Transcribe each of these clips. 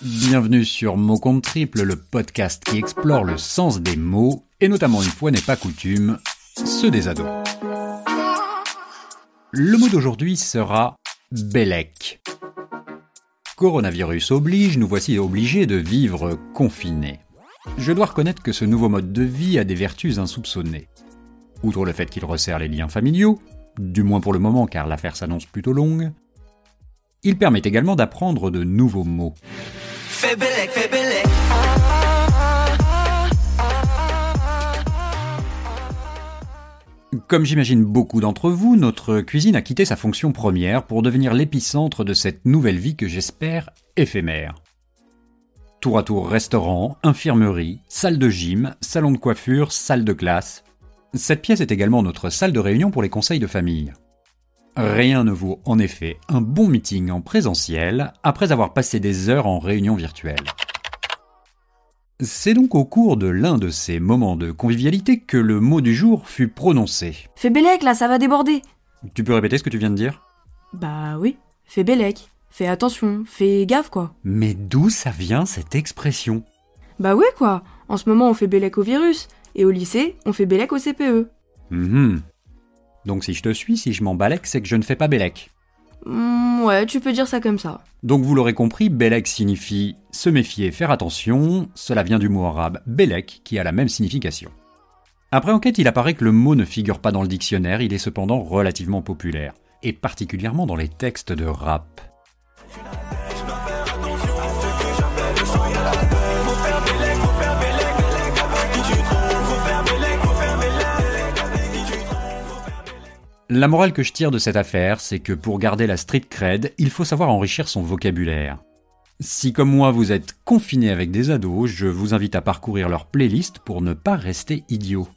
Bienvenue sur Mot Compte Triple, le podcast qui explore le sens des mots, et notamment une fois n'est pas coutume, ceux des ados. Le mot d'aujourd'hui sera Bellec. Coronavirus oblige, nous voici obligés de vivre confinés. Je dois reconnaître que ce nouveau mode de vie a des vertus insoupçonnées. Outre le fait qu'il resserre les liens familiaux, du moins pour le moment car l'affaire s'annonce plutôt longue, il permet également d'apprendre de nouveaux mots. Comme j'imagine beaucoup d'entre vous, notre cuisine a quitté sa fonction première pour devenir l'épicentre de cette nouvelle vie que j'espère éphémère. Tour à tour restaurant, infirmerie, salle de gym, salon de coiffure, salle de classe. Cette pièce est également notre salle de réunion pour les conseils de famille. Rien ne vaut en effet un bon meeting en présentiel après avoir passé des heures en réunion virtuelle. C'est donc au cours de l'un de ces moments de convivialité que le mot du jour fut prononcé. Fais Bélec là, ça va déborder. Tu peux répéter ce que tu viens de dire? Bah oui, fais Bélec. Fais attention, fais gaffe quoi. Mais d'où ça vient cette expression? Bah ouais quoi. En ce moment on fait Bélec au virus. Et au lycée, on fait Bélec au CPE. Mhm. Donc si je te suis, si je m'en balèque, c'est que je ne fais pas Bélec. Hmm, ouais, tu peux dire ça comme ça. Donc vous l'aurez compris, Bélec signifie se méfier, faire attention. Cela vient du mot arabe Bélec qui a la même signification. Après enquête, il apparaît que le mot ne figure pas dans le dictionnaire, il est cependant relativement populaire, et particulièrement dans les textes de rap. La morale que je tire de cette affaire, c'est que pour garder la street cred, il faut savoir enrichir son vocabulaire. Si comme moi vous êtes confiné avec des ados, je vous invite à parcourir leur playlist pour ne pas rester idiot.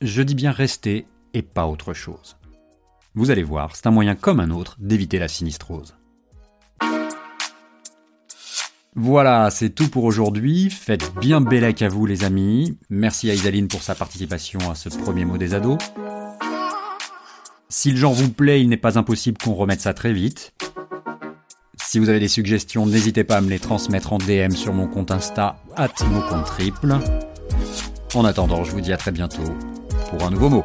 Je dis bien rester et pas autre chose. Vous allez voir, c'est un moyen comme un autre d'éviter la sinistrose. Voilà, c'est tout pour aujourd'hui. Faites bien bellec à vous les amis. Merci à Isaline pour sa participation à ce premier mot des ados. Si le genre vous plaît, il n'est pas impossible qu'on remette ça très vite. Si vous avez des suggestions, n'hésitez pas à me les transmettre en DM sur mon compte Insta, triple. En attendant, je vous dis à très bientôt pour un nouveau mot.